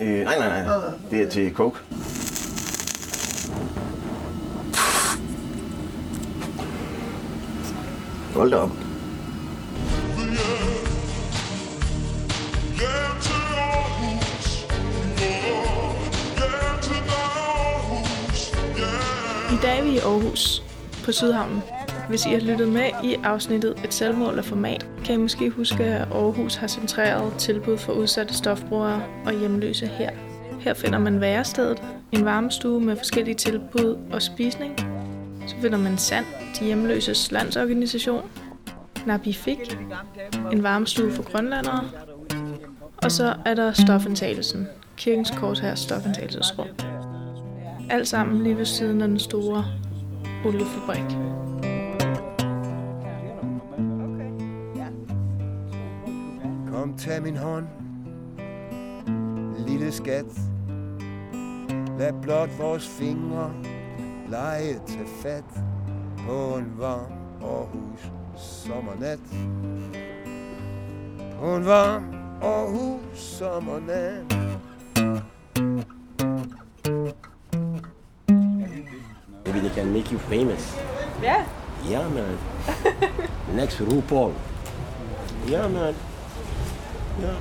Øh, nej, nej, nej. Det er til coke. Hold da op. I dag er vi i Aarhus på Sydhavnen. Hvis I har lyttet med i afsnittet Et selvmål af format, kan I måske huske, at Aarhus har centreret tilbud for udsatte stofbrugere og hjemløse her. Her finder man værestedet, en varmestue med forskellige tilbud og spisning. Så finder man Sand, de hjemløses landsorganisation, Nabi Fik, en varmestue for grønlandere, og så er der stofindtagelsen, kirkens korshær stofindtagelsesrum. Alt sammen lige ved siden af den store oliefabrik. Kom, tag min hånd, lille skat. Lad blot vores fingre lege til fat på en varm Aarhus sommernat. På en varm Aarhus sommernat. Maybe they can make you famous. Ja, Yeah, man. Next RuPaul. Yeah, man. Ja,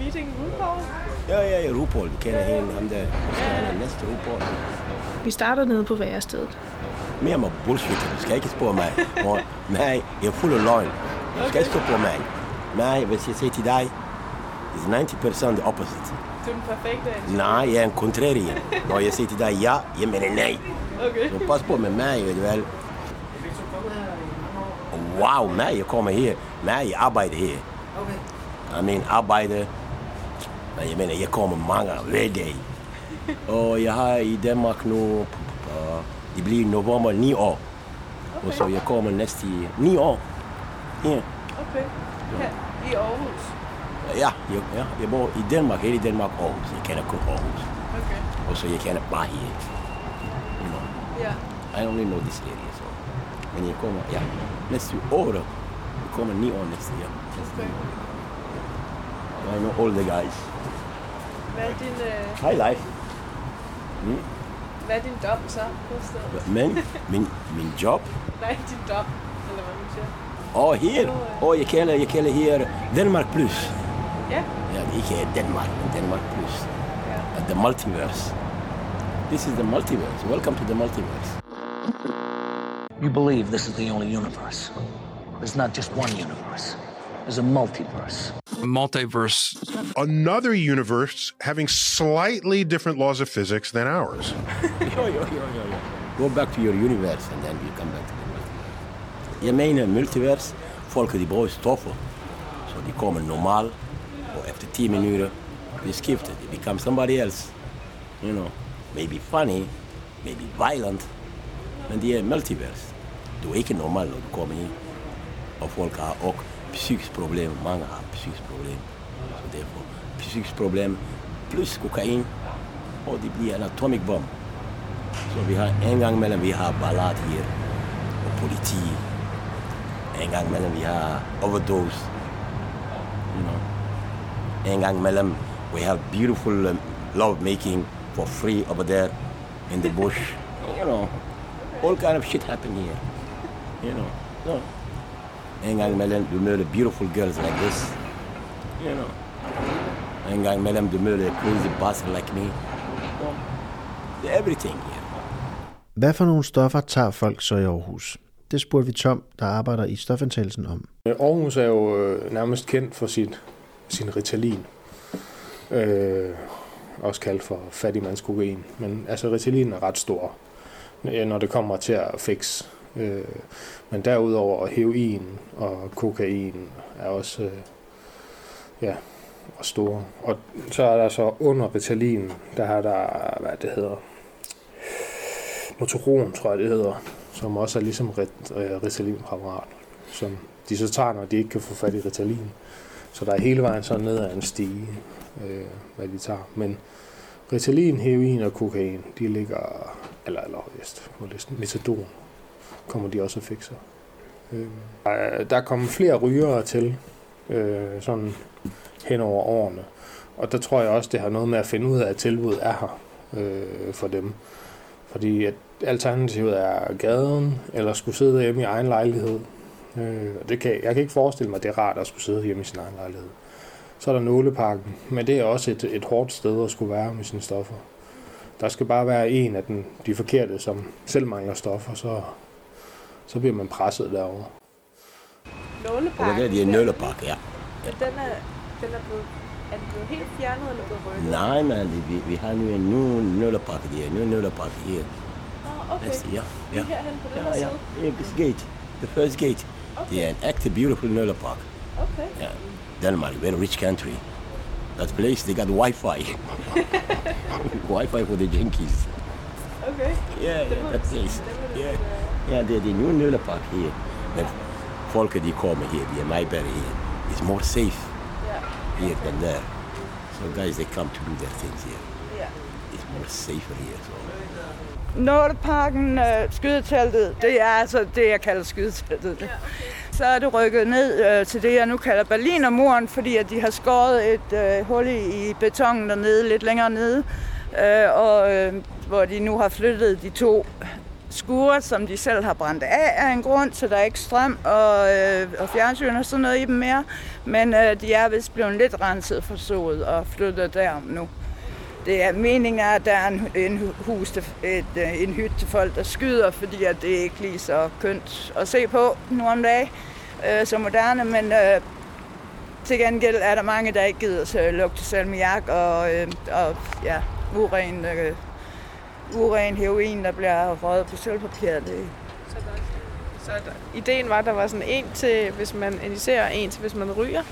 meeting RuPaul. ja, ja, ja RuPaul. Vi kender hende, ham der. Han er næste RuPaul. Vi starter nede på værestedet. Mere med bullshit. Du skal ikke spørge mig. Og, nej, jeg er fuld af løgn. Du skal ikke stå på mig. Nej, hvis jeg siger til dig, is 90% the opposite. Du er den perfekte Nej, jeg er en contrarian. Når jeg siger til dig ja, jeg mener nej. Okay. Så pas på med mig, ved du vel. Wow, mig, jeg kommer her. Mig, jeg arbejder her. Okay. I mean, arbejde. Men jeg mener, jeg kommer mange hver dag. Og jeg har i Danmark nu, uh, det bliver i november 9 år. Og så jeg kommer næste 9 år. Ja, Okay. Her i Aarhus. ja, jeg, ja, jeg bor i Danmark, hele Danmark, Aarhus. Jeg kender kun Aarhus. Okay. Og så jeg kender bare her. You know. Ja. I only know this area, so. Men jeg kommer, ja, næste år, jeg kommer ni år næste år. Næste Okay. år. I know all the guys. Hvad er din, øh, High life. Mm. hvad er din dom så på stedet? Men min, min job, Nej, din dom, eller hvad man siger. og her, og jeg kalder, jeg kalder her Denmark Plus. Ja. Ja, ikke Danmark, men Denmark Plus. Ja. Uh, The multiverse. This is the multiverse. Welcome to the multiverse. You believe this is the only universe. There's not just one universe, there's a multiverse. Multiverse another universe having slightly different laws of physics than ours. Go back to your universe and then you come back to the multiverse. Jeg mener multiverse, folk de bruger stoffer, så de kommer normal, og efter 10 minutter, de skifter, de become somebody else. You know, maybe funny, maybe violent, men de er multiverse. Du er ikke normal, når du kommer ind. Og folk har også psykisk problem, mange har psykisk problem. Så derfor, psykisk problem plus kokain, og det bliver en atomic bomb. Så vi har en gang imellem, vi har ballad her, og politi. En gang imellem, vi har overdose. You know. En gang imellem, we have beautiful um, love making for free over there in the bush. You know, all kind of shit happen here. You know, so. En gang imellem, du møder beautiful girls like this. You know. En gang imellem, du møder crazy bastard like me. Everything here. Hvad for nogle stoffer tager folk så i Aarhus? Det spurgte vi Tom, der arbejder i stofindtagelsen om. Aarhus er jo øh, nærmest kendt for sit, sin Ritalin. Øh, også kaldt for fattigmandskokain. Men altså Ritalin er ret stor, øh, når det kommer til at fixe. Øh, men derudover heroin og kokain er også øh, ja, og store. Og så er der så under Ritalin, der har der, hvad det hedder, Motoron, tror jeg det hedder, som også er ligesom øh, Ritalin-præparat, som de så tager, når de ikke kan få fat i Ritalin. Så der er hele vejen sådan ned ad en stige, øh, hvad de tager. Men Ritalin, heroin og kokain, de ligger eller allerhøjest på listen. Metadon kommer de også at fikse. Øh, der er kommet flere rygere til, øh, sådan hen over årene. Og der tror jeg også, det har noget med at finde ud af, at tilbuddet er her øh, for dem. Fordi at alternativet er gaden, eller skulle sidde hjemme i egen lejlighed. Øh, og det kan, jeg kan ikke forestille mig, at det er rart at skulle sidde hjemme i sin egen lejlighed. Så er der nåleparken, men det er også et, et hårdt sted at skulle være med sine stoffer. Der skal bare være en af den, de forkerte, som selv mangler stoffer, så, så bliver man presset derovre. Og det er de nøllepakke, ja. Den er, den er blevet, er den blevet helt fjernet eller blevet rykket? Nej, man, vi, vi har nu en ny nøllepakke der, en ny nøllepakke her. Nå, okay. Næste, ja, ja. Herhen på den Ja, her ja, side? yeah, this gate, the first gate. Det er en ægte beautiful nøllepakke. Okay. Yeah. Denmark, very rich country. That place, they got Wi-Fi. Wi-Fi for the junkies. Okay. Yeah, yeah, that place. Yeah, yeah, det er det nye nøllepark her. Men folket, de kommer her, de er meget bedre her. It's more safe here than there. So guys, they come to do their things here. Yeah. It's more safer here. So. Nåleparken, øh, skydeteltet, det er altså det, jeg kalder skydeteltet. Ja, okay. Så er det rykket ned øh, til det, jeg nu kalder Berlinermuren, fordi at de har skåret et øh, hul i, i betonen dernede, lidt længere nede, øh, og øh, hvor de nu har flyttet de to skure, som de selv har brændt af af en grund, så der er ikke strøm og, øh, og fjernsyn og sådan noget i dem mere. Men øh, de er vist blevet lidt renset for sodet og flyttet derom nu. Det er meningen at der er en, en, hus til, et, øh, en hytte til folk, der skyder, fordi at det ikke lige så kønt at se på nu om dagen, øh, så moderne, men øh, til gengæld er der mange, der ikke gider at lugte salmiak og, øh, og ja, uren, øh, uren heroin, der bliver røget på sølvpapir. Det, Så, godt. så der, ideen var, at der var sådan en til, hvis man injicerer, en til, hvis man ryger.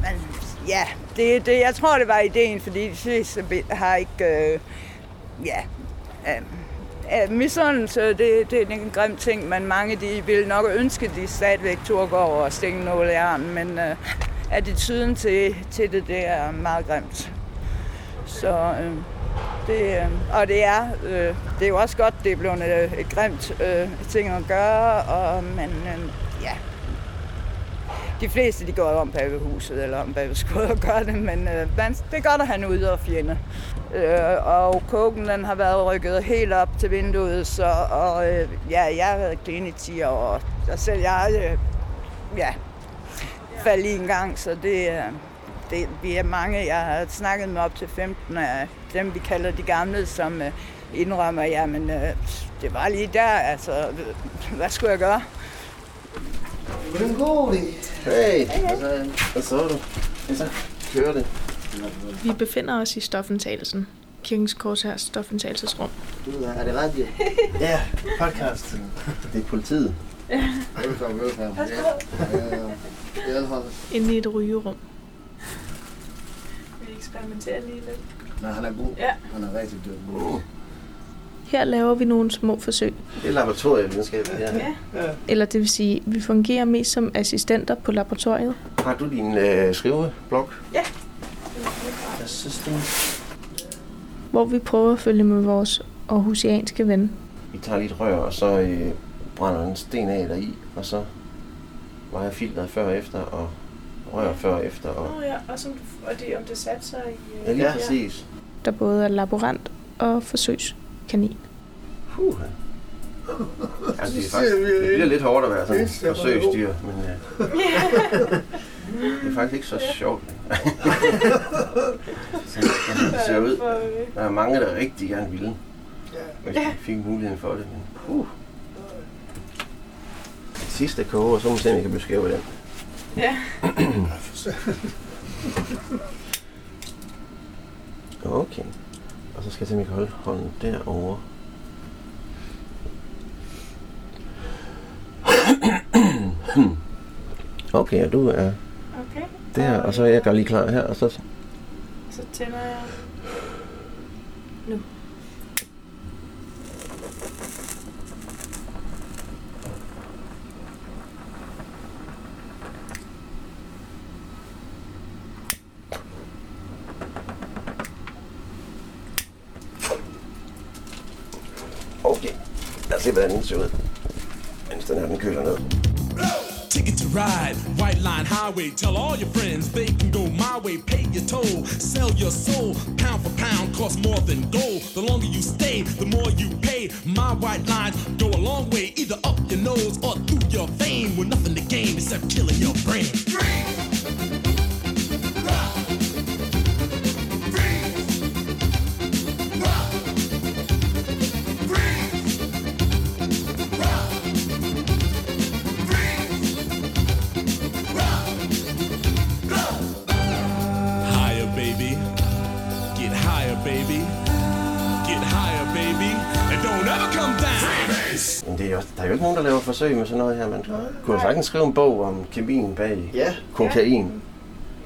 Men ja, det, det, jeg tror, det var ideen, fordi de fleste har ikke... Øh, ja, øh, øh, misundelse, det, det er en grim ting, men mange de vil nok ønske, at de stadigvæk over og stikke nåle i armen, men øh, attituden til, til det, det er meget grimt. Så øh, det, øh, og det er, øh, det er jo også godt, det er blevet et, øh, et grimt øh, ting at gøre, og, men øh, ja, de fleste de går om bag ved huset eller om bag ved skuddet og gør det, men øh, man, det er godt at have en ude og fjende. Øh, og koken den har været rykket helt op til vinduet, så og, øh, ja, jeg har været clean i 10 år, og selv jeg øh, ja, faldt i en gang, så det, øh, det, vi er mange, jeg har snakket med op til 15 af dem, vi kalder de gamle, som øh, indrømmer, jamen øh, det var lige der, altså øh, hvad skulle jeg gøre? Hvordan går det? Hey, altså, hvad så du? Ja, så kører det. Vi befinder os i stofindtagelsen. Kirkens Korshærs stofindtagelsesrum. Du, er det radio? ja, podcast. Det er politiet. Velkommen, velkommen. Ja. Ja, ja. Inde i et rygerum. Vi eksperimenterer lige lidt. Nej, han er god. Ja. Han er rigtig dygtig. Her laver vi nogle små forsøg. Det er laboratorievidenskab, ja. ja. Eller det vil sige, vi fungerer mest som assistenter på laboratoriet. Har du din øh, skriveblok? Ja. Jeg synes, det Hvor vi prøver at følge med vores aarhusianske ven. Vi tager lidt rør, og så øh, brænder en sten af der i, og så vejer filteret før og efter, og rør før og efter. Og... Nå ja, og, som, og det, om det satte sig i... Ja, lige præcis. Der både er laborant og forsøgskanin. Puh. Altså, det, er faktisk, det bliver lidt hårdt at være sådan en forsøgsdyr, men øh, det er faktisk ikke så sjovt. Sådan, det ser ud. Der er mange, der rigtig gerne ville, hvis de fik muligheden for det. Men, puh. Det sidste koge, og så må vi se, om vi kan beskrive den. Ja. Okay. Og så skal jeg se, om jeg kan holde hånden derovre. Okay, og du er Okay. der, og så er jeg gør lige klar her, og så... Så tænder jeg nu. Okay, lad os se, hvordan den ser ud, mens den her den køler ned. Take it to ride. White line highway, tell all your friends they can go my way. Pay your toll, sell your soul. Pound for pound, costs more than gold. The longer you stay, the more you pay. My white lines go a long way, either up your nose or through your vein. With nothing to gain except killing your brain. Higher, baby. Get higher, baby. And don't ever come down. Men det er også, der er jo ikke nogen, der laver forsøg med sådan noget her. Man kunne jo sagtens skrive en bog om kemien bag Ja. kokain.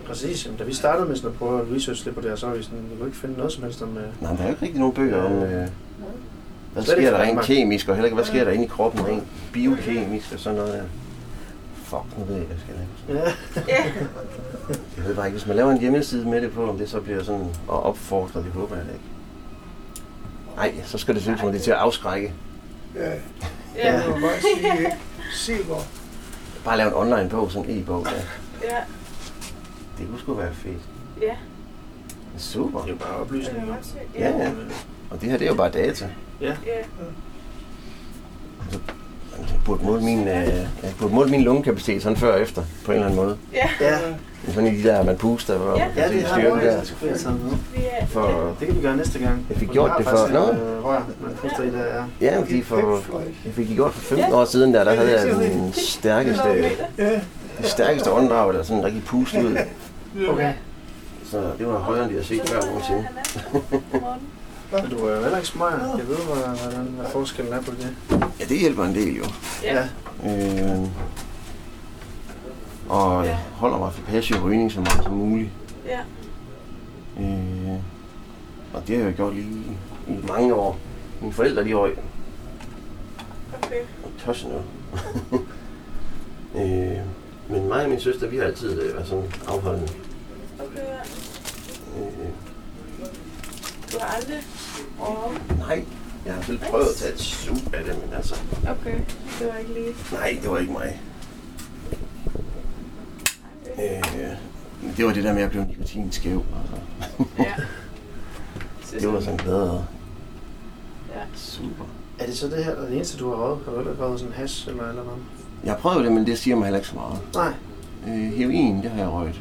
Præcis. Jamen, da vi startede med sådan at prøve at research lidt på det her, så var vi sådan, vi kunne ikke finde noget som helst om... Uh... Nej, der er jo ikke rigtig nogen bøger om, øh, hvad sker der rent kemisk, og heller ikke, hvad sker der inde i kroppen rent biokemisk og sådan noget der. Fuck, nu ved jeg ikke, hvad jeg skal lave. Ja. Jeg ved bare ikke, hvis man laver en hjemmeside med det på, om det så bliver sådan og opfordret, det håber jeg da ikke. Nej, så skal det se ud som det er til at afskrække. Ja. Ja. Må bare sige, ikke? Silver. Bare lave en online bog, sådan en e-bog. Ja. Ja. Det kunne sgu være fedt. Ja. Super. Det er jo bare oplysning. jo. Ja, ja. Og det her, det er jo bare data. Ja. Ja. Burde måle min, øh, jeg burde måle min lungekapacitet sådan før og efter, på en eller anden måde. Ja. Ja. Sådan i de der, man puster, hvor Ja. Ja, det har styrken der. taget med. Vi er, For, Det kan vi gøre næste gang. Jeg fik gjort har det for- Nå. øh, rør, man puster i der, ja. ja, fordi for, jeg fik det gjort for 15 år siden, der, der havde jeg den stærkeste, Ja. det stærkeste åndedrag, der sådan rigtig pustet ud. Okay. Så det var højere, end det jeg har set før nogensinde. Men du er jo heller ikke smøger. Jeg ved, hvad, hvordan, hvad forskellen er på det. Ja, det hjælper en del jo. Ja. Øh, og jeg holder mig for passiv rygning så meget som muligt. Ja. Øh, og det har jeg gjort lige i mange år. Mine forældre, de røg. Okay. Tosset nu. øh, men mig og min søster, vi har altid øh, været sådan afholdende. Okay, ja. Øh, Du har aldrig... Åh, nej, jeg har selv prøvet at tage et sup af det, men altså, okay. Det var ikke lige... nej, det var ikke mig. Øh, men det var det der med at blive nikotinskæv. Altså. Ja. det var sådan bedre. Ja. Super. Er det så det her, der er det eneste, du har røget? Har du ikke røget sådan hash eller eller noget? Jeg har prøvet det, men det siger mig heller ikke så meget. Nej. Øh, heroin, det har jeg røget.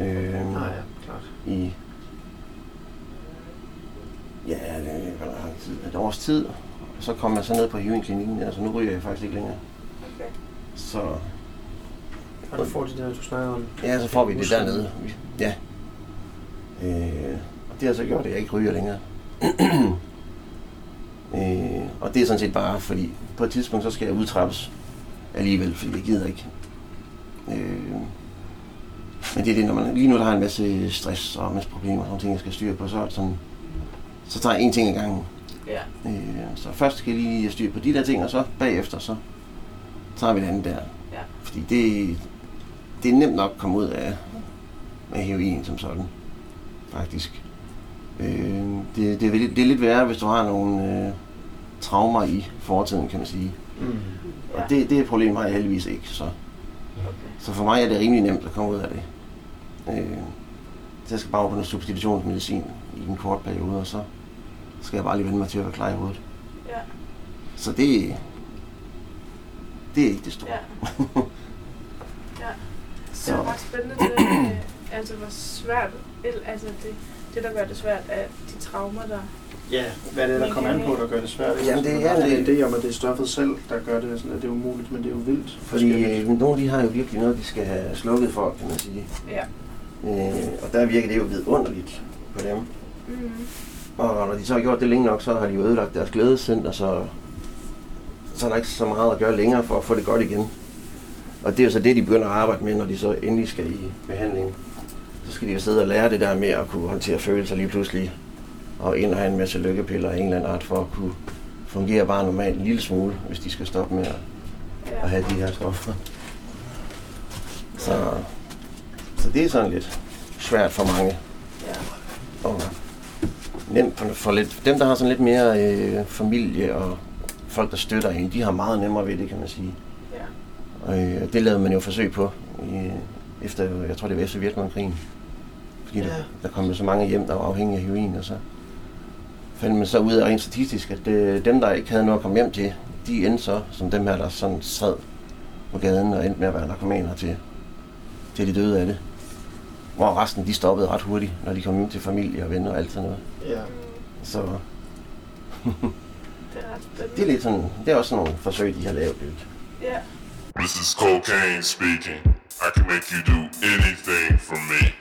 Øh, Nej, ja, klart. I ja, det er hvor lang tid, et års tid. Og så kom jeg så ned på heroinklinikken, altså nu ryger jeg faktisk ikke længere. Okay. Så Og du får de der, du snakker om. ja, så får vi det dernede. Ja. Øh, og det har så gjort, at jeg ikke ryger længere. øh, og det er sådan set bare, fordi på et tidspunkt, så skal jeg udtrappes alligevel, fordi jeg gider ikke. Øh, men det er det, når man lige nu der har en masse stress og en masse problemer, og nogle ting, jeg skal styre på, så det sådan, så tager jeg en ting ad gangen. Ja. Øh, så først skal jeg lige have styr på de der ting, og så bagefter, så tager vi det andet der. Ja. Fordi det, det er nemt nok at komme ud af med heroin som sådan, faktisk. Øh, det, det, er, lidt- det er lidt værre, hvis du har nogle øh, traumer i fortiden, kan man sige. Mm. Og det, det problem har jeg heldigvis ikke, så. Så for mig er det rimelig nemt at komme ud af det. Øh, så jeg skal bare over på noget substitutionsmedicin i en kort periode, og så skal jeg bare lige vende mig til at være klar i hovedet. Ja. Så det, det er ikke det store. Ja. ja. Det Så. er ret spændende det altså hvor svært, altså det, det der gør det svært, er de traumer, der... Ja, hvad er det, der kommer an på, der gør det svært? Jamen, det er- det- en idé om, at det er stoffet selv, der gør det sådan, at det er umuligt, men det er jo vildt. Fordi øh, nogle de har jo virkelig noget, de skal have slukket for, kan man sige. Ja. Øh, og der virker det jo vidunderligt på dem. Mm. Og når de så har gjort det længe nok, så har de jo ødelagt deres glædescenter, så, så er der ikke så meget at gøre længere for at få det godt igen. Og det er jo så det, de begynder at arbejde med, når de så endelig skal i behandling. Så skal de jo sidde og lære det der med at kunne håndtere følelser lige pludselig. Og ind og have en masse lykkepiller af en eller anden art for at kunne fungere bare normalt en lille smule, hvis de skal stoppe med at, at have de her stoffer. Så, så det er sådan lidt svært for mange. Og nemt for, for lidt, dem, der har sådan lidt mere øh, familie og folk, der støtter en, de har meget nemmere ved det, kan man sige. Ja. Og øh, det lavede man jo forsøg på, i, efter, jeg tror det var efter Vietnamkrigen. Fordi ja. der, der kom jo så mange hjem, der var afhængige af heroin, og så fandt man så ud af rent statistisk, at øh, dem, der ikke havde noget at komme hjem til, de endte så som dem her, der sådan sad på gaden og endte med at være narkomaner til, til de døde af det. Hvor resten, de stoppede ret hurtigt, når de kom hjem til familie og venner og alt sådan noget. Ja. Så Det er det er lidt sådan, det er også sådan nogle forsøg, de har lavet lidt. Ja. This is cocaine speaking. I can make you do anything for me.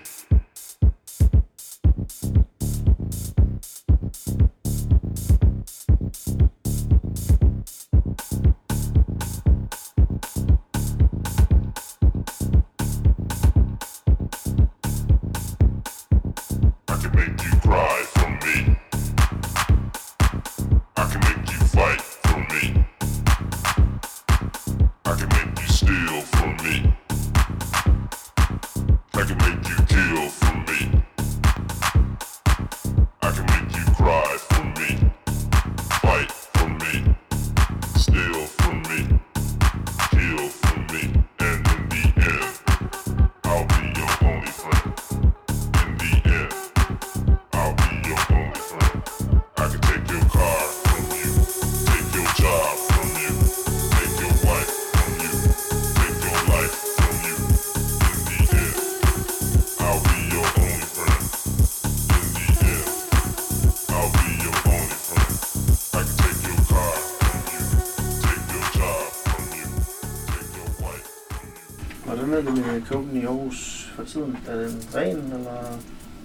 Det coken i Aarhus for tiden? Er den ren, eller?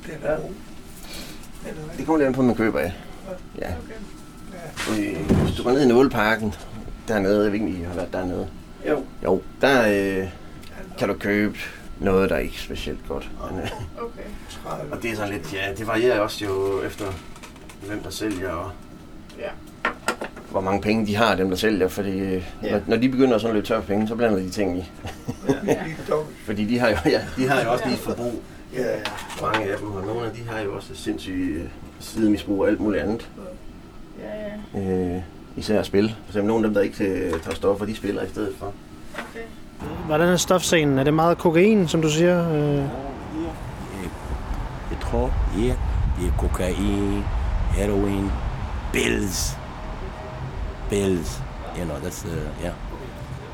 Den er god. Det kommer lidt an på, hvad man køber af. Ja. Øh, Hvis du går ned i Nåleparken, dernede, jeg ved ikke, om I har været dernede. Jo. Jo, der øh, kan du købe noget, der er ikke specielt godt. Men, øh, Okay. og det er sådan lidt, ja, det varierer også jo efter, hvem der sælger, og Ja. Hvor mange penge de har, dem der sælger. Fordi øh, Ja. når, når de begynder sådan at løbe tør for penge, så blander de ting i. fordi de har jo, ja, de har jo også lige forbrug. Ja, ja. Mange af dem, og nogle af de har jo også sindssyge øh, sidemisbrug og alt muligt andet. Ja, ja. Øh, især spil. For eksempel nogle af dem, der ikke øh, tager stoffer, de spiller i stedet for. Okay. Hvordan er stofscenen? Er det meget kokain, som du siger? Øh, Jeg tror, ja, det er kokain, heroin, pills. Pills. You know, that's, uh, yeah,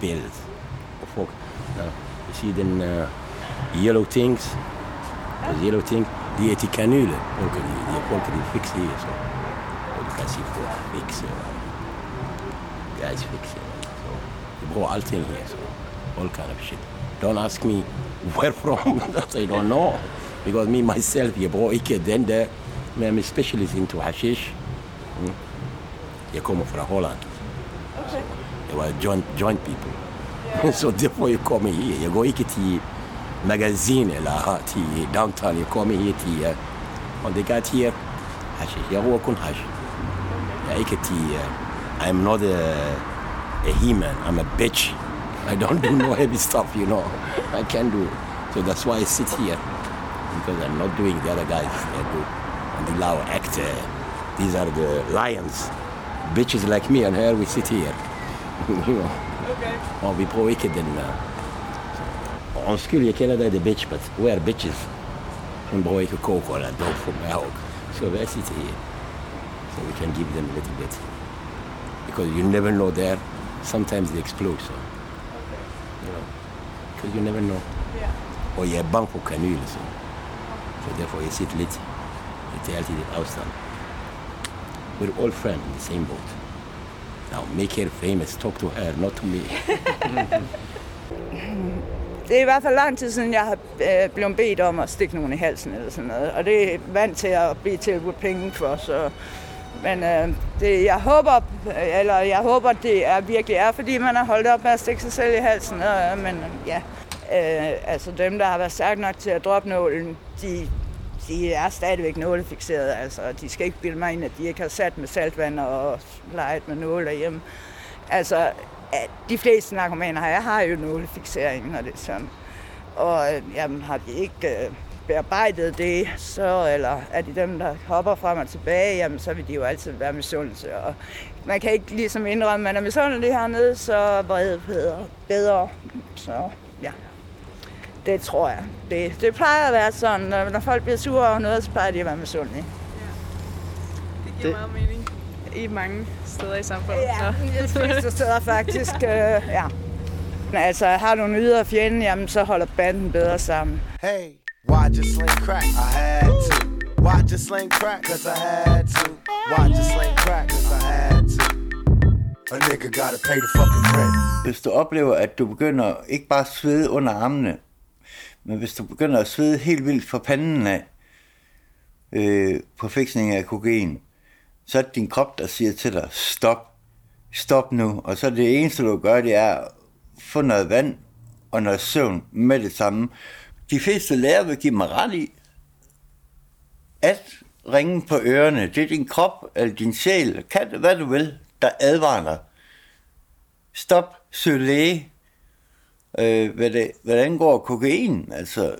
pills. Fuck. Uh, you see then uh, yellow things, those yellow things, die heet die kanule. Ook die, die folk die fix hier, so. You can see folk fix, uh, guys fix, uh, so. You all thing here, so. All kind of shit. Don't ask me where from, I don't know. Because me myself, je bro, ik den där, men I'm a specialist into hashish. Mm. Jag kommer från Holland. Okay. Det var joint, joint people. så therefore jag kommer hit. Jag går inte till magasin eller till downtown. Jag kommer hit till... Uh, och det got here hashish. Jag röker hash. Jag är inte till... I'm not a, a he-man. I'm a bitch. I don't do no heavy stuff, you know. I can't do it. So that's why I sit here. Because I'm not doing the other guys they do. And the loud act. Uh, these are the lions. Bitches like me and her, we sit here. you know. Okay. Och vi prøver ikke den... Uh, undskyld, jeg kalder dig the bitch, but we are bitches. Hun bruger ikke coke eller dope for mig. So vi sitter here. So we can give them a little bit. Because you never know there. Sometimes they explode, so. You know. Because you never know. Ja. Og jeg er bange for kanyler, så. Så derfor jeg sitter lidt. Jeg tager altid lidt afstand. We're all friends in the same boat. Now make her famous. Talk to her, not to me. Det er i hvert fald lang tid siden, jeg har øh, blevet bedt om at stikke nogen i halsen eller sådan noget. Og det er vant til at blive tilbudt penge for, så... Men øh, det, jeg håber, øh, eller jeg håber, det er virkelig er, fordi man har holdt op med at stikke sig selv i halsen. Og, men ja, øh, altså dem, der har været stærke nok til at droppe nålen, de, de er stadigvæk nålefixerede. Altså, de skal ikke bilde mig ind, at de ikke har sat med saltvand og leget med nåle hjemme. Altså, at de fleste narkomaner her har jo nålefixering, når det er sådan. Og øh, jamen, har de ikke øh, bearbejdet det, så, eller er de dem, der hopper frem og tilbage, jamen så vil de jo altid være misundelse. Og man kan ikke ligesom indrømme, at man er misundelig hernede, så vrede bedre. bedre. Så ja, det tror jeg. Det, det plejer at være sådan, når, når folk bliver sure over noget, så plejer de at være misundelige. Det giver meget mening i mange steder i samfundet. Ja, så. i de fleste steder faktisk, øh, ja. Altså, har du en ydre fjende, jamen, så holder banden bedre sammen. Hey, why'd you sling crack? I had to. Why'd you sling crack? Cause I had to. Why'd you sling crack? Cause I had to. A nigga gotta pay the fucking rent. Hvis du oplever, at du begynder ikke bare at svede under armene, men hvis du begynder at svede helt vildt fra panden af øh, på fiksning af kokain, så er det din krop, der siger til dig, stop, stop nu. Og så det eneste, du gør, det er at få noget vand og noget søvn med det samme. De fleste lærer vil give mig ret i, at ringe på ørerne, det er din krop eller din sjæl, kan det, hvad du vil, der advarer dig. Stop, søg læge. Øh, hvad, det, hvad det angår kokain, altså,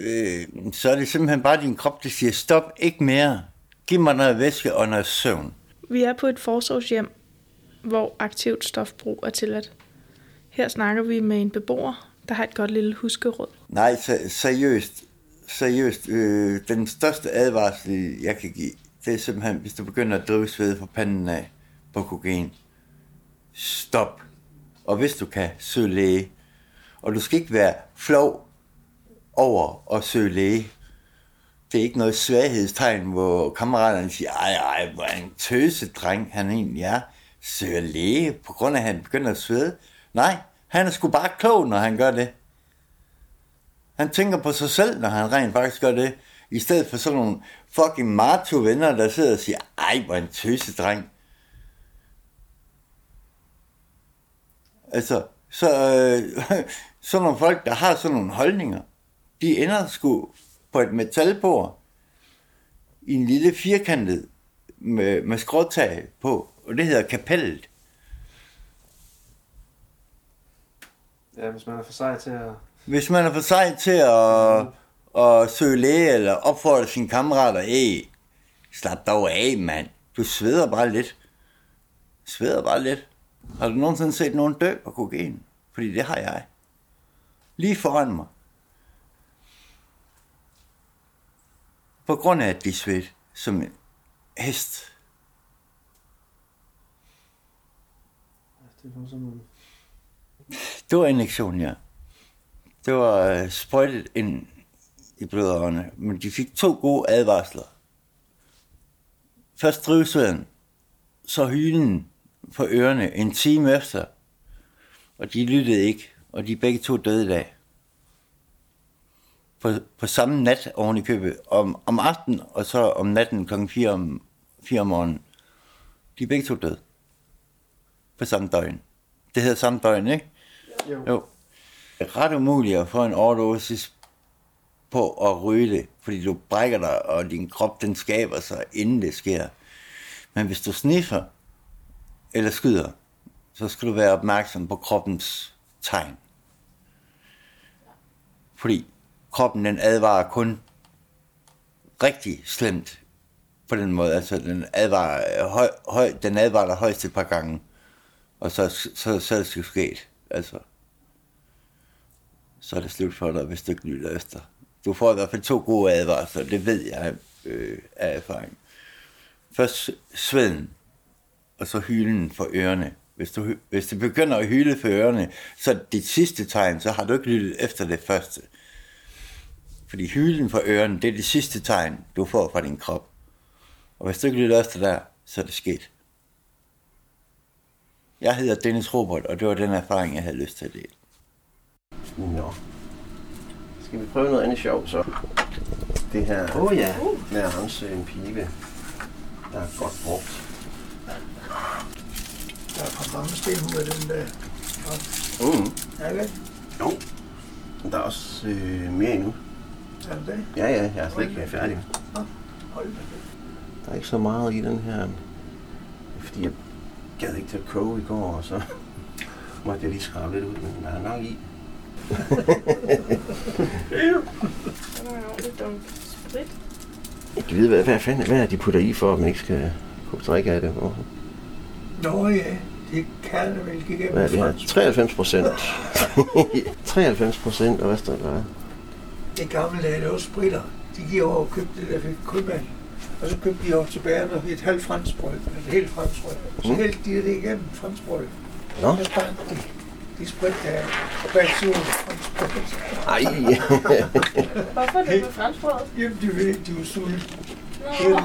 øh, så er det simpelthen bare din krop, der siger, stop, ikke mere. Giv mig noget væske og noget søvn. Vi er på et forsorgshjem, hvor aktivt stofbrug er tilladt. Her snakker vi med en beboer, der har et godt lille huskeråd. Nej, se- seriøst. Seriøst. Øh, den største advarsel, jeg kan give, det er simpelthen, hvis du begynder at drive sved på panden af på kokain. Stop. Og hvis du kan, søg læge. Og du skal ikke være flov over at søge læge. Det er ikke noget svaghedstegn, hvor kammeraterne siger, ej, ej, hvor er en tøse dreng, han egentlig er. Søger læge, på grund af, at han begynder at svede. Nej, han er sgu bare klog, når han gør det. Han tænker på sig selv, når han rent faktisk gør det. I stedet for sådan nogle fucking macho-venner, der sidder og siger, ej, hvor en tøse dreng. Altså, så, øh, sådan nogle folk, der har sådan nogle holdninger, de ender sgu på et metalbord i en lille firkantet med, med skråtag på, og det hedder kapellet. Ja, hvis man er for sej til at... Hvis man er for sej til at, at søge læge eller opfordre sine kammerater, hey, slap dog af, mand. Du sveder bare lidt. Sveder bare lidt. Har du nogensinde set nogen dø på kokain? Fordi det har jeg. Lige foran mig. På grund af, at de svedt som en hest. Det var sådan en... Det var injektion, ja. Det var øh, sprøjtet ind i blodårene, men de fik to gode advarsler. Først drivsveden, så hylen på ørerne en time efter, og de lyttede ikke, og de begge to døde i dag. På, på samme nat oven i købet, om, om aftenen, og så om natten kl. 4 om, 4 om morgenen. De begge to døde. På samme døgn. Det hedder samme døgn, ikke? Jo. Jo. Det er ret umuligt at få en overdosis på at ryge det, fordi du brækker dig, og din krop den skaber sig, inden det sker. Men hvis du sniffer eller skyder, så skal du være opmærksom på kroppens tegn. Fordi kroppen den advarer kun rigtig slemt på den måde. Altså den advarer, høj, høj, den advarer dig højst et par gange, og så, så, så er det sgu sket. Altså, så er det slut for dig, hvis du ikke lytter efter. Du får i hvert fald to gode advarsler, det ved jeg øh, af erfaring. Først sveden, og så hylen for ørerne. Hvis, du, hvis det begynder at hyle for ørerne, så det dit sidste tegn, så har du ikke lyttet efter det første. Fordi hylen for ørerne, det er det sidste tegn, du får fra din krop. Og hvis du ikke lytter efter der, så er det sket. Jeg hedder Dennis Robert, og det var den erfaring, jeg havde lyst til at dele. Nå. Skal vi prøve noget andet sjovt så? Det her Åh, ja. med en pibe, der er godt brugt. Er af den der. Mm. Er det? Jo. Der er også øh, mere endnu. Er det det? Ja, ja, jeg er slet ikke færdig. Hold da. Der er ikke så meget i den her. Fordi jeg gad ikke til at koge i går, og så måtte jeg lige skrabe lidt ud, men der er nok i. Er der en ordentlig dunk sprit. Jeg kan vide, hvad, hvad, fanden, hvad er de putter i, for at man ikke skal kunne drikke af det? Nå ja, det er. Hvad er det her? fransk. 93 procent. 93 procent, og hvad står der? Det gamle dage, der var spritter. De gik over og købte det der ved købmand. Og så købte de over til bagerne et halvt franskbrød, et helt franskbrød. Så Mm. hældte de det igennem franskbrød. Nå. Så brændte de. De sprit af franskbrød. Ej. Hvorfor er det med franskbrød? Jamen, de ved ikke, de var sultne. Nå.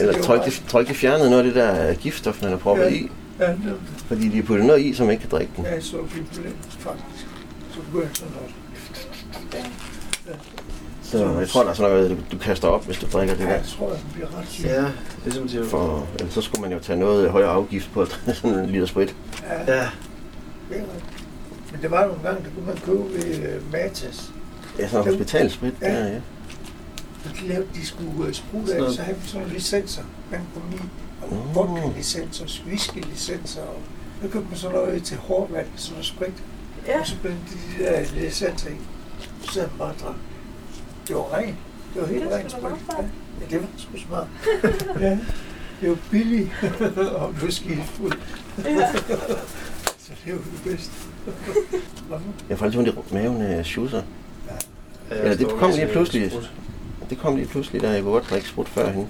Eller tror ikke, de, tror ikke, de fjernede noget af det der giftstof, man har proppet i? Ja, det Fordi de har puttet noget i, som man ikke kan drikke den. Ja, så vi det, faktisk. Så begyndte sådan noget. Så jeg tror, der er sådan noget, du, kaster op, hvis du drikker det Ja, der. jeg tror, jeg bliver ret syg. Ja, det er som siger. For, ellers så skulle man jo tage noget højere afgift på sådan en liter sprit. Ja. Ja. Det. Men det var nogle gange, der kunne man købe ved uh, Matas. Ja, sådan en hospitalsprit. Ja. Ja, ja. De lavede, de skulle uh, sprute Sådan af, noget. så havde vi sådan nogle licenser. Man kunne lide og Nå. vodka-licenser, whisky-licenser. Og så købte man sådan noget til hårdvand, sådan noget sprit. Ja. Og så blev de der licenser i. Så sad man bare og drak. Det var rent. Det var helt Det rent sprit. Ja, det var sgu smart. ja. Det var billigt, og du skidt fuld. Ja. Så det var det bedste. Jeg får altid ondt i maven af schusser. Ja, Ja, det kom lige pludselig. Det kom lige pludselig, da jeg kunne godt drikke sprut førhen.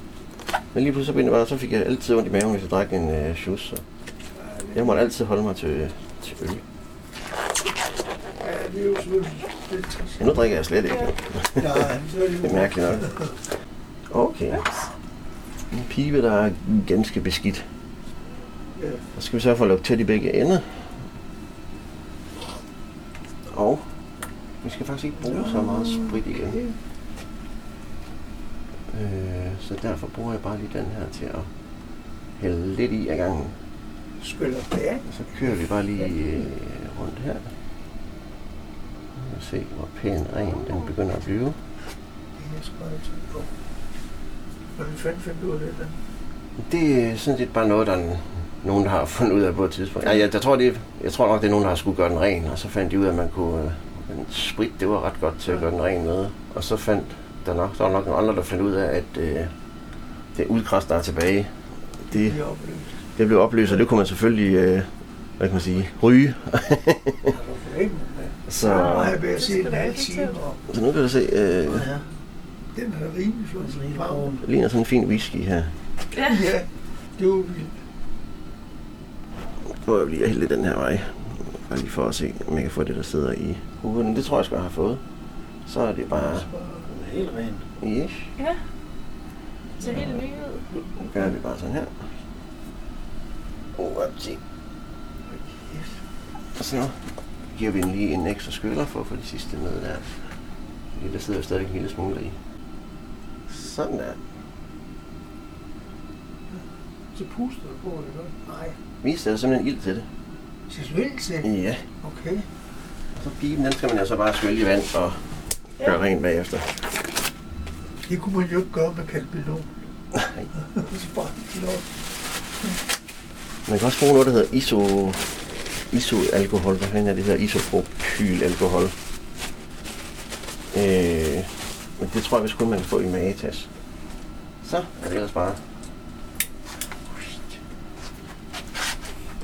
Men lige pludselig så, begyndte jeg bare, så fik jeg altid ondt i maven, hvis jeg drak en øh, schus. Så jeg måtte altid holde mig til, til øl. Ja, det er jo nu drikker jeg slet ikke. Det er mærkeligt nok. Okay. En pibe, der er ganske beskidt. Ja. Så skal vi så få lukke tæt i begge ender. Og vi skal faktisk ikke bruge så meget sprit igen. Øh, så derfor bruger jeg bare lige den her til at hælde lidt i ad gangen. Skyller det så kører vi bare lige øh, rundt her. Og se, hvor pæn ren den begynder at blive. Det er sgu på. Hvordan fanden fandt du ud af det? Dan? Det er sådan set bare noget, der er nogen, der har fundet ud af på et tidspunkt. Ja, jeg, jeg, tror, det, er- jeg tror nok, det er nogen, der har skulle gøre den ren, og så fandt de ud af, at man kunne... Øh, men sprit, det var ret godt til at gøre den ren med. Og så fandt der nok, der var nok nogle andre, der fandt ud af, at øh, det udkrast, der er tilbage, det, Det er opløst. det blev opløst, og det kunne man selvfølgelig, øh, hvad kan man sige, ryge. Så, Så jeg været set en halv time, så nu kan du se, øh, den er rimelig flot. Ligner sådan en fin whisky her. Ja. Ja, det var vildt. Prøver jeg lige at hælde den her vej. Bare lige for at se, om jeg kan få det, der sidder i hovedet. Det tror jeg, jeg har fået. Så er det bare... Helt rent. Yes. Ja. Det ser helt ny ud. Nu gør vi bare sådan her. Oh, upti. Og så giver vi den lige en ekstra skyller for at få de sidste med der. Fordi der sidder jo stadig en lille smule i. Sådan der. Så puster du på det, ikke? Nej. Vi sætter simpelthen ild til det. Sæt til? Ja. Okay. Og så piben, den skal man jo så bare skylde i vand og gøre rent bagefter. Det kunne man jo ikke gøre med kalkulon. Nej. Man kan også bruge noget, der hedder iso, isoalkohol. Hvad fanden er det, der hedder? Isopropylalkohol. Øh, men det tror jeg, hvis kun man kan få i Matas. Så er det ellers bare.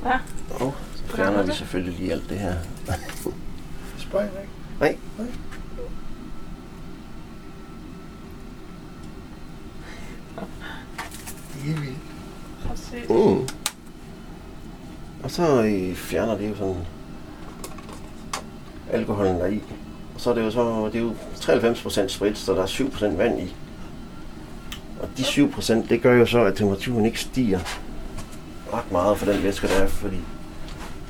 Ja. Og så fjerner vi selvfølgelig lige alt det her. Spring, ikke? Nej. Nej. Er vildt. Præcis. Mm. Og så øh, fjerner det jo sådan alkoholen der i. Og så er det jo så, det er jo 93% sprit, så der er 7% vand i. Og de 7% det gør jo så, at temperaturen ikke stiger ret meget for den væske, der er, fordi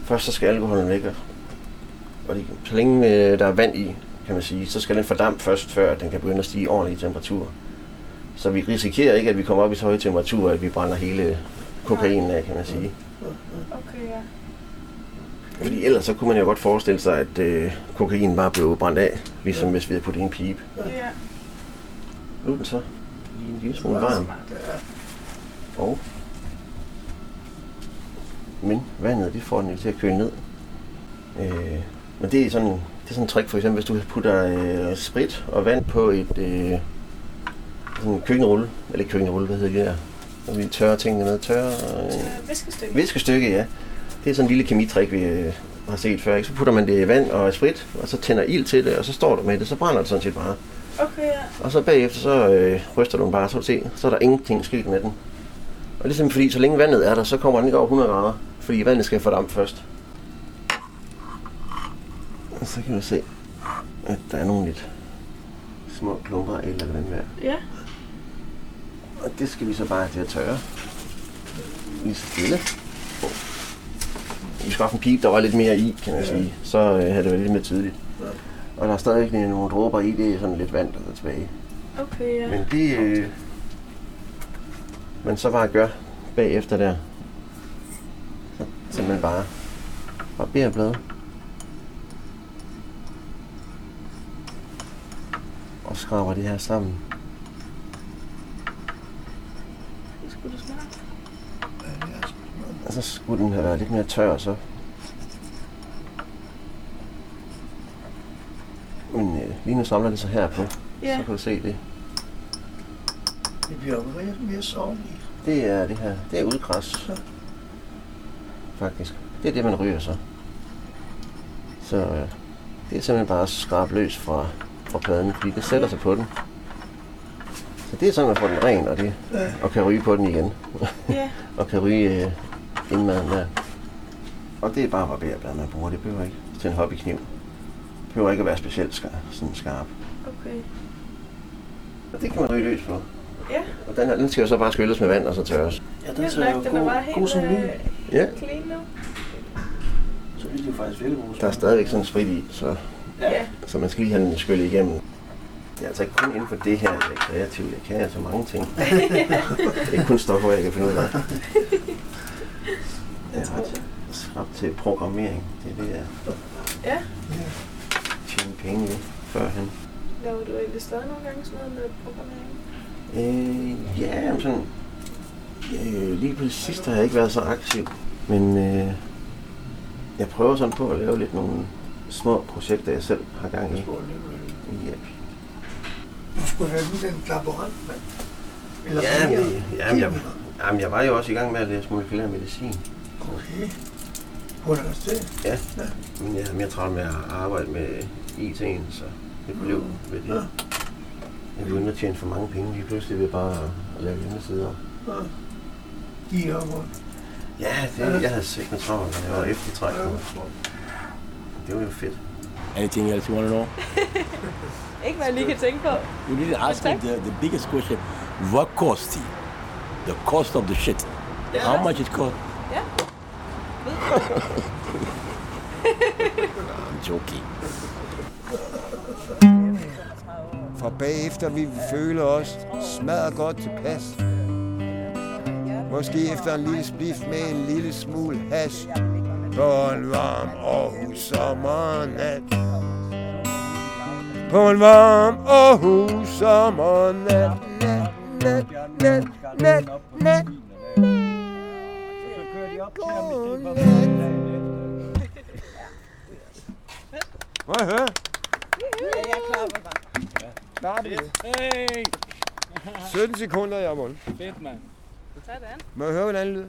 først så skal alkoholen væk, og det, så længe øh, der er vand i, kan man sige, så skal den fordampe først, før den kan begynde at stige ordentligt i temperatur. Så vi risikerer ikke, at vi kommer op i så høje temperaturer, at vi brænder hele kokainen af, kan man sige. Okay, ja. Fordi ellers så kunne man jo godt forestille sig, at øh, kokain bare blev brændt af, ligesom hvis vi havde puttet en pipe. Ja. Nu er den så lige en lille smule varm. Og men vandet, det får den jo til at køle ned. Øh, men det er sådan, Det er sådan en trick, for eksempel, hvis du putter øh, sprit og vand på et øh, en køkkenrulle, eller køkkenrulle, hvad hedder det der? Når vi tørrer tingene ned, tørrer... Øh, Viskestykke. viskestykke, ja. Det er sådan en lille kemitrik, vi øh, har set før. Ikke? Så putter man det i vand og sprit, og så tænder ild til det, og så står du med det, så brænder det sådan set bare. Okay, ja. Og så bagefter, så øh, ryster du den bare, så du se, så er der ingenting sket med den. Og det er simpelthen fordi, så længe vandet er der, så kommer den ikke over 100 grader, fordi vandet skal fordampe først. Og så kan du se, at der er nogle lidt små klumper af eller andet vandværk. Ja. Og det skal vi så bare have til at tørre. Lige så stille. Vi skal have en pipe, der var lidt mere i, kan man sige. Så øh, havde det været lidt mere tydeligt. Og der er stadig nogle dråber i, det er sådan lidt vand, der er tilbage. Okay, ja. Men det, øh, man så bare gør bagefter der, så simpelthen bare barberbladet. Og skraber det her sammen. Det skulle du smart. Og så skulle den have været lidt mere tør, så. Men øh, lige nu samler det sig her på. Ja. Så kan du se det. Det bliver jo mere, mere sovende. Det er det her. Det er udgræs. Faktisk. Det er det, man ryger så. Så øh, det er simpelthen bare at skrabe løs fra, fra pladen, fordi det sætter sig på den. Så det er sådan, man får den ren, og, det, Ja. og kan ryge på den igen. Ja. og kan ryge øh, indmaden der. Og det er bare barberblad, man bruger. Det behøver ikke til en hobbykniv. Det behøver ikke at være specielt skarp, sådan skarp. Okay. Og det kan man ryge løs på. Ja. Og den, her, den skal jo så bare skylles med vand og så tørres. Ja, Helt nok, den er bare helt øh, Ja. clean nu. Så vil det jo faktisk virkelig bruge Der er stadigvæk sådan sprit i, så, Ja. så man skal lige have den skyllet igennem. Jeg er altså ikke kun inden for det her, jeg er kreativ. Jeg kan altså mange ting. det er ikke kun stoffer, jeg kan finde ud af. Jeg er ret til programmering. Det er det, jeg Ja. tjener penge ved førhen. Laver du egentlig stadig nogle gange sådan noget med programmering? Øh, ja, men sådan, øh, lige på det sidste har jeg ikke været så aktiv, men øh, jeg prøver sådan på at lave lidt nogle små projekter, jeg selv har gang i. Ja, Du skulle have den laborant, mand. Eller ja, mere. men, jamen, jeg, jamen, jeg var jo også i gang med at læse molekylær medicin. Okay. På universitetet? Ja, men jeg havde mere travlt med at arbejde med IT'en, så det blev ved det. Jeg begyndte at tjene for mange penge lige pludselig ved bare at lave hjemmesider. Ja. De er hvor. Ja, det, jeg havde sikkert med travlt, og jeg var eftertrækkende. Det var jo fedt. Anything else you want to know? Ikke hvad jeg lige kan tænke på. You need to ask me the, the biggest question. What cost it? The cost of the shit. How much it cost? Ja. I'm joking. For bagefter vi føler os smadret godt tilpas. Måske efter en lille spliff med en lille smule hash. På en varm Aarhus sommernat. På en varm Aarhus sommernat. Nat, nat, nat, nat, nat. Må jeg høre? Ja, jeg klapper bare. Start det. Hey! 17 sekunder, jeg mål. Fedt, mand. Sådan. Må jeg høre, hvordan det lyder?